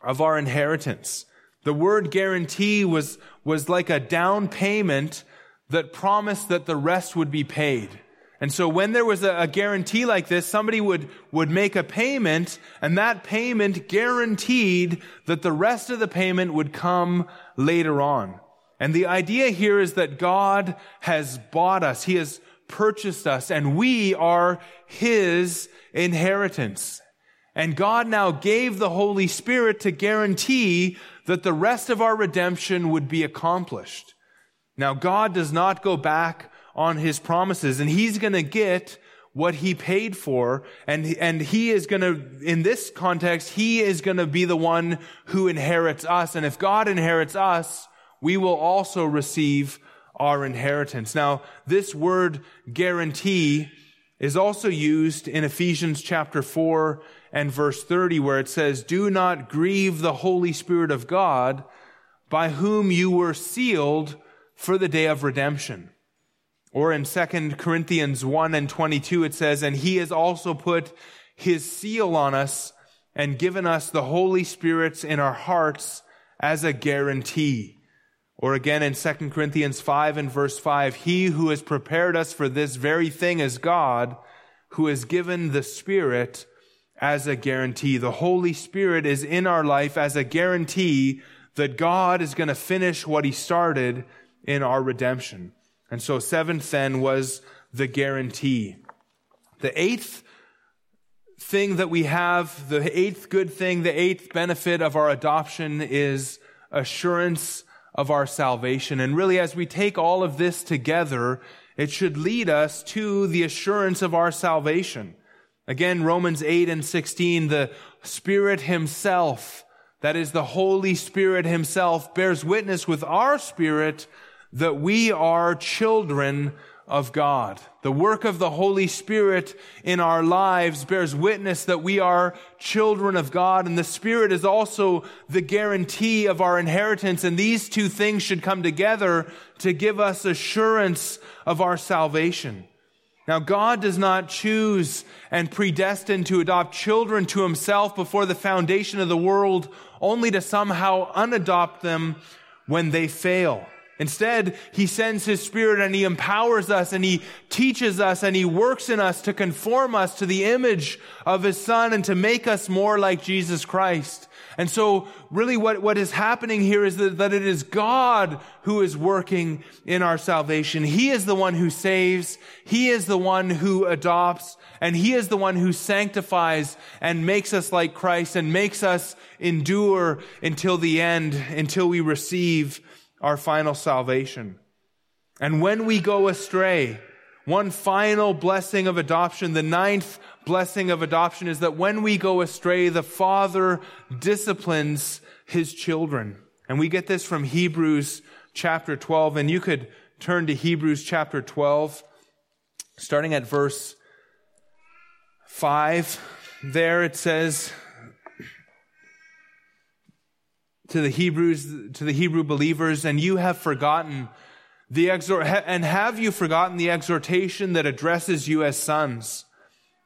A: of our inheritance. The word guarantee was, was like a down payment that promised that the rest would be paid. And so when there was a, a, guarantee like this, somebody would, would make a payment and that payment guaranteed that the rest of the payment would come later on. And the idea here is that God has bought us. He has purchased us and we are His inheritance. And God now gave the Holy Spirit to guarantee that the rest of our redemption would be accomplished. Now, God does not go back on his promises and he's going to get what he paid for. And, and he is going to, in this context, he is going to be the one who inherits us. And if God inherits us, we will also receive our inheritance. Now, this word guarantee is also used in Ephesians chapter 4 and verse 30 where it says, Do not grieve the Holy Spirit of God by whom you were sealed for the day of redemption. Or in 2 Corinthians 1 and 22 it says, And he has also put his seal on us and given us the Holy Spirit in our hearts as a guarantee. Or again in 2 Corinthians 5 and verse 5, He who has prepared us for this very thing is God, who has given the Spirit as a guarantee. The Holy Spirit is in our life as a guarantee that God is going to finish what He started in our redemption. And so seventh then was the guarantee. The eighth thing that we have, the eighth good thing, the eighth benefit of our adoption is assurance of our salvation. And really, as we take all of this together, it should lead us to the assurance of our salvation. Again, Romans 8 and 16, the Spirit Himself, that is the Holy Spirit Himself, bears witness with our spirit that we are children of God. The work of the Holy Spirit in our lives bears witness that we are children of God, and the Spirit is also the guarantee of our inheritance, and these two things should come together to give us assurance of our salvation. Now, God does not choose and predestine to adopt children to himself before the foundation of the world, only to somehow unadopt them when they fail. Instead, he sends his spirit and he empowers us and he teaches us and he works in us to conform us to the image of his son and to make us more like Jesus Christ. And so really what, what is happening here is that, that it is God who is working in our salvation. He is the one who saves. He is the one who adopts and he is the one who sanctifies and makes us like Christ and makes us endure until the end, until we receive our final salvation. And when we go astray, one final blessing of adoption, the ninth blessing of adoption is that when we go astray, the Father disciplines His children. And we get this from Hebrews chapter 12. And you could turn to Hebrews chapter 12, starting at verse 5. There it says, to the Hebrews, to the Hebrew believers, and you have forgotten the exhort, and have you forgotten the exhortation that addresses you as sons?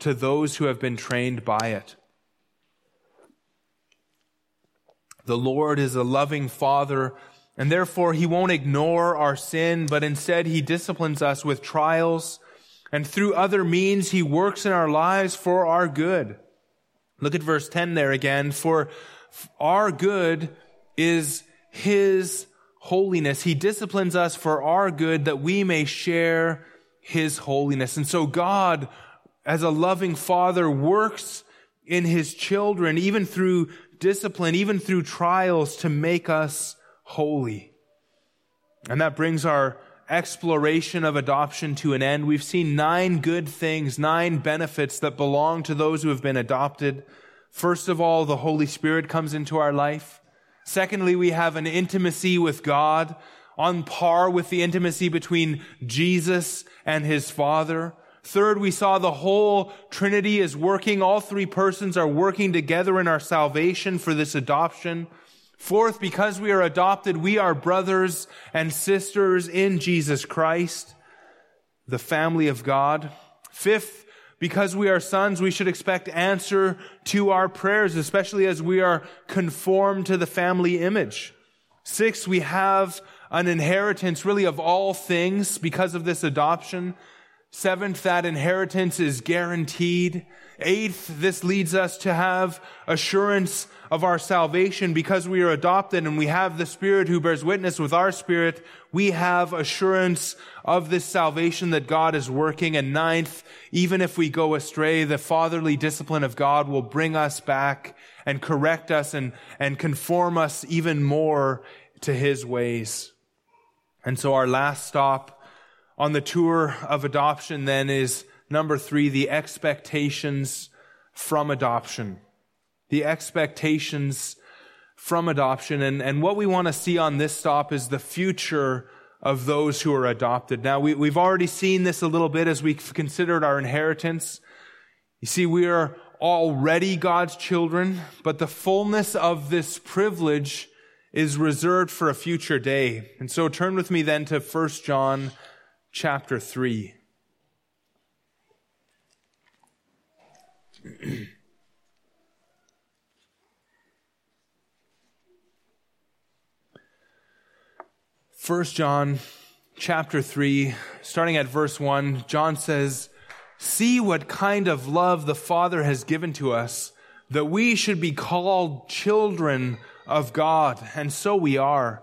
A: to those who have been trained by it. The Lord is a loving Father, and therefore He won't ignore our sin, but instead He disciplines us with trials, and through other means He works in our lives for our good. Look at verse 10 there again. For our good is his holiness. He disciplines us for our good that we may share His holiness. And so God, as a loving Father, works in His children, even through discipline, even through trials to make us holy. And that brings our exploration of adoption to an end. We've seen nine good things, nine benefits that belong to those who have been adopted. First of all, the Holy Spirit comes into our life. Secondly, we have an intimacy with God on par with the intimacy between Jesus and his Father. Third, we saw the whole Trinity is working. All three persons are working together in our salvation for this adoption. Fourth, because we are adopted, we are brothers and sisters in Jesus Christ, the family of God. Fifth, because we are sons, we should expect answer to our prayers, especially as we are conformed to the family image. Six, we have an inheritance really of all things because of this adoption. Seventh, that inheritance is guaranteed. Eighth, this leads us to have assurance of our salvation because we are adopted and we have the Spirit who bears witness with our spirit. We have assurance of this salvation that God is working. And ninth, even if we go astray, the fatherly discipline of God will bring us back and correct us and, and conform us even more to his ways. And so our last stop on the tour of adoption then is number three, the expectations from adoption the expectations from adoption. And, and what we want to see on this stop is the future of those who are adopted. Now, we, we've already seen this a little bit as we've considered our inheritance. You see, we are already God's children, but the fullness of this privilege is reserved for a future day. And so turn with me then to 1 John chapter 3. 1 John chapter 3, starting at verse 1, John says, See what kind of love the Father has given to us, that we should be called children of God, and so we are.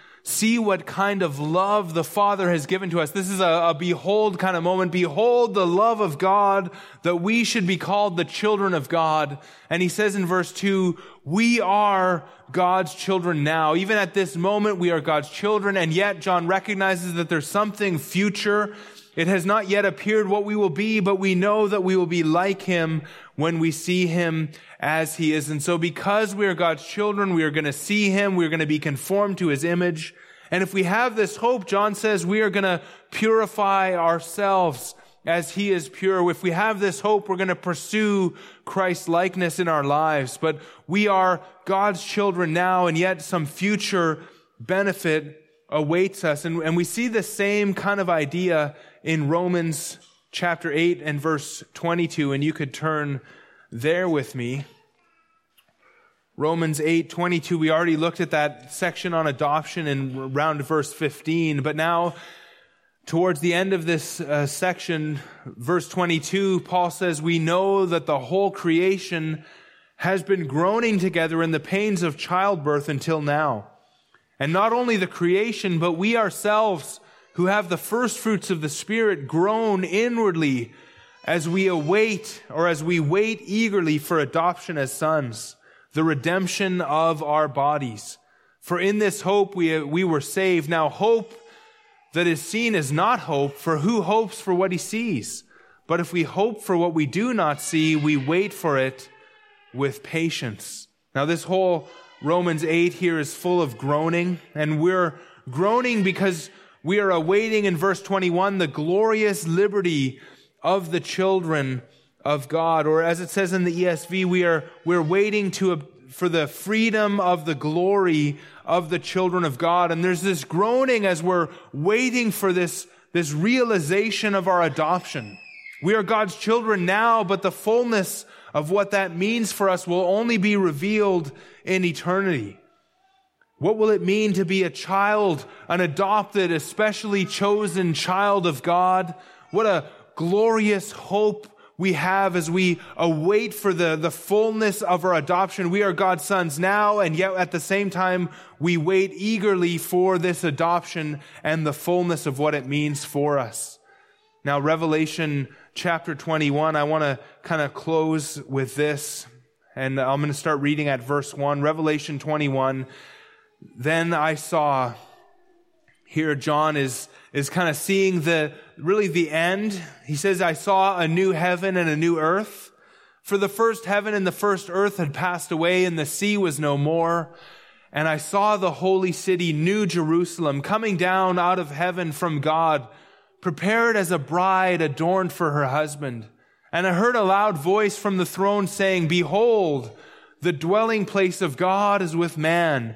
A: see what kind of love the Father has given to us. This is a, a, behold kind of moment. Behold the love of God that we should be called the children of God. And he says in verse two, we are God's children now. Even at this moment, we are God's children. And yet John recognizes that there's something future. It has not yet appeared what we will be, but we know that we will be like him when we see him as he is. And so because we are God's children, we are going to see him. We're going to be conformed to his image. And if we have this hope, John says we are going to purify ourselves as he is pure. If we have this hope, we're going to pursue Christ's likeness in our lives. But we are God's children now, and yet some future benefit awaits us. And, and we see the same kind of idea in Romans chapter 8 and verse 22, and you could turn there with me. Romans 8, 22, we already looked at that section on adoption in around verse 15, but now towards the end of this uh, section, verse 22, Paul says, we know that the whole creation has been groaning together in the pains of childbirth until now. And not only the creation, but we ourselves who have the first fruits of the Spirit groan inwardly as we await or as we wait eagerly for adoption as sons, the redemption of our bodies. For in this hope we, we were saved. Now hope that is seen is not hope, for who hopes for what he sees? But if we hope for what we do not see, we wait for it with patience. Now this whole Romans 8 here is full of groaning, and we're groaning because we are awaiting in verse 21 the glorious liberty of the children of God. Or as it says in the ESV, we are, we're waiting to, for the freedom of the glory of the children of God. And there's this groaning as we're waiting for this, this realization of our adoption. We are God's children now, but the fullness of what that means for us will only be revealed in eternity. What will it mean to be a child, an adopted, especially chosen child of God? What a glorious hope we have as we await for the, the fullness of our adoption. We are God's sons now, and yet at the same time, we wait eagerly for this adoption and the fullness of what it means for us. Now, Revelation chapter 21, I want to kind of close with this, and I'm going to start reading at verse 1. Revelation 21 then I saw, here John is, is kind of seeing the, really the end. He says, I saw a new heaven and a new earth. For the first heaven and the first earth had passed away and the sea was no more. And I saw the holy city, New Jerusalem, coming down out of heaven from God, prepared as a bride adorned for her husband. And I heard a loud voice from the throne saying, Behold, the dwelling place of God is with man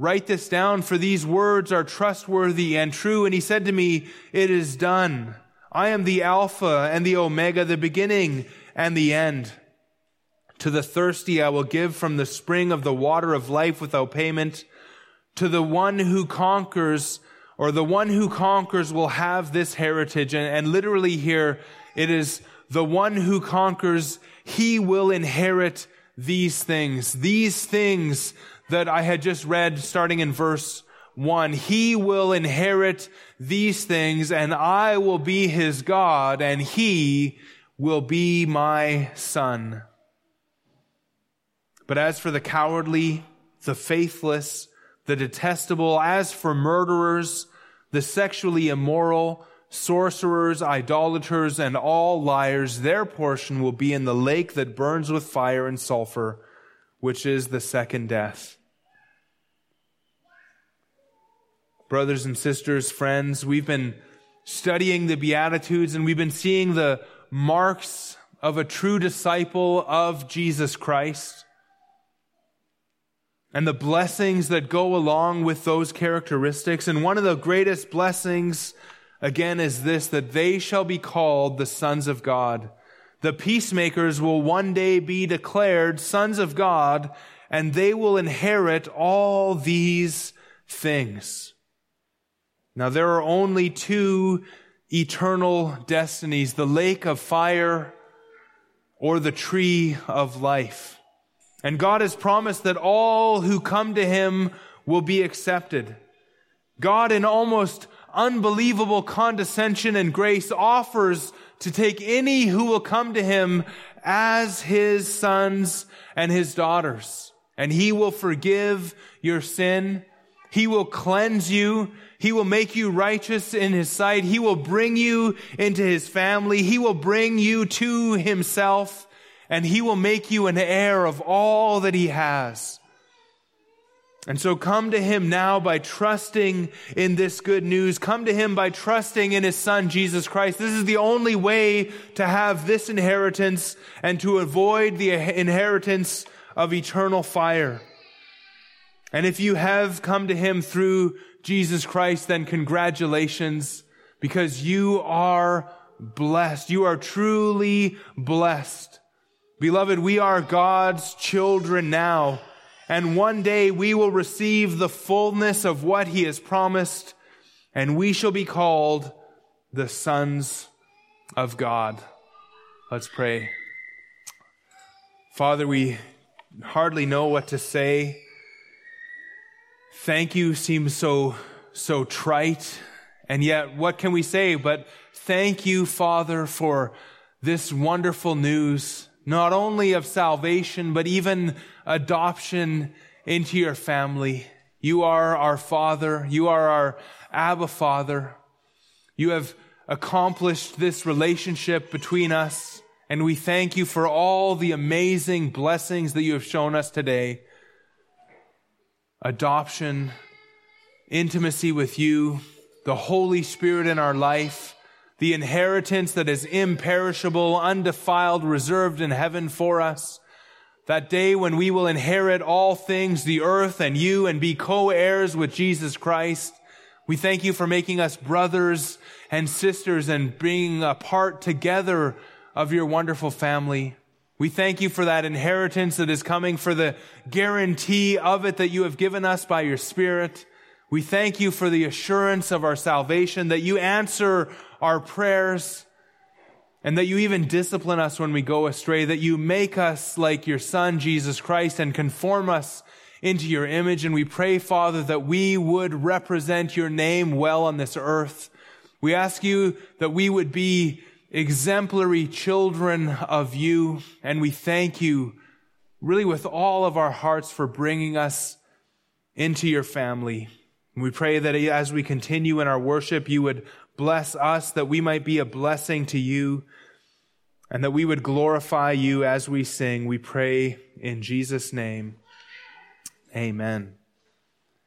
A: Write this down, for these words are trustworthy and true. And he said to me, It is done. I am the Alpha and the Omega, the beginning and the end. To the thirsty I will give from the spring of the water of life without payment. To the one who conquers, or the one who conquers will have this heritage. And, and literally here, it is the one who conquers, he will inherit these things. These things that I had just read starting in verse 1. He will inherit these things and I will be his God and he will be my son. But as for the cowardly, the faithless, the detestable, as for murderers, the sexually immoral, sorcerers, idolaters, and all liars, their portion will be in the lake that burns with fire and sulfur, which is the second death. Brothers and sisters, friends. We've been studying the Beatitudes and we've been seeing the marks of a true disciple of Jesus Christ and the blessings that go along with those characteristics. And one of the greatest blessings, again, is this, that they shall be called the sons of God. The peacemakers will one day be declared sons of God, and they will inherit all these things. Now there are only two eternal destinies, the lake of fire or the tree of life. And God has promised that all who come to him will be accepted. God, in almost unbelievable condescension and grace, offers to take any who will come to him as his sons and his daughters. And he will forgive your sin. He will cleanse you. He will make you righteous in his sight. He will bring you into his family. He will bring you to himself and he will make you an heir of all that he has. And so come to him now by trusting in this good news. Come to him by trusting in his son, Jesus Christ. This is the only way to have this inheritance and to avoid the inheritance of eternal fire. And if you have come to him through Jesus Christ, then congratulations because you are blessed. You are truly blessed. Beloved, we are God's children now, and one day we will receive the fullness of what He has promised, and we shall be called the sons of God. Let's pray. Father, we hardly know what to say. Thank you seems so, so trite. And yet, what can we say? But thank you, Father, for this wonderful news not only of salvation, but even adoption into your family. You are our Father. You are our Abba Father. You have accomplished this relationship between us, and we thank you for all the amazing blessings that you have shown us today. Adoption, intimacy with you, the Holy Spirit in our life, the inheritance that is imperishable, undefiled, reserved in heaven for us. That day when we will inherit all things, the earth and you, and be co-heirs with Jesus Christ. We thank you for making us brothers and sisters and being a part together of your wonderful family. We thank you for that inheritance that is coming, for the guarantee of it that you have given us by your Spirit. We thank you for the assurance of our salvation, that you answer our prayers, and that you even discipline us when we go astray, that you make us like your Son, Jesus Christ, and conform us into your image. And we pray, Father, that we would represent your name well on this earth. We ask you that we would be exemplary children of you, and we thank you really with all of our hearts for bringing us into your family. We pray that as we continue in our worship, you would bless us, that we might be a blessing to you, and that we would glorify you as we sing. We pray in Jesus' name. Amen.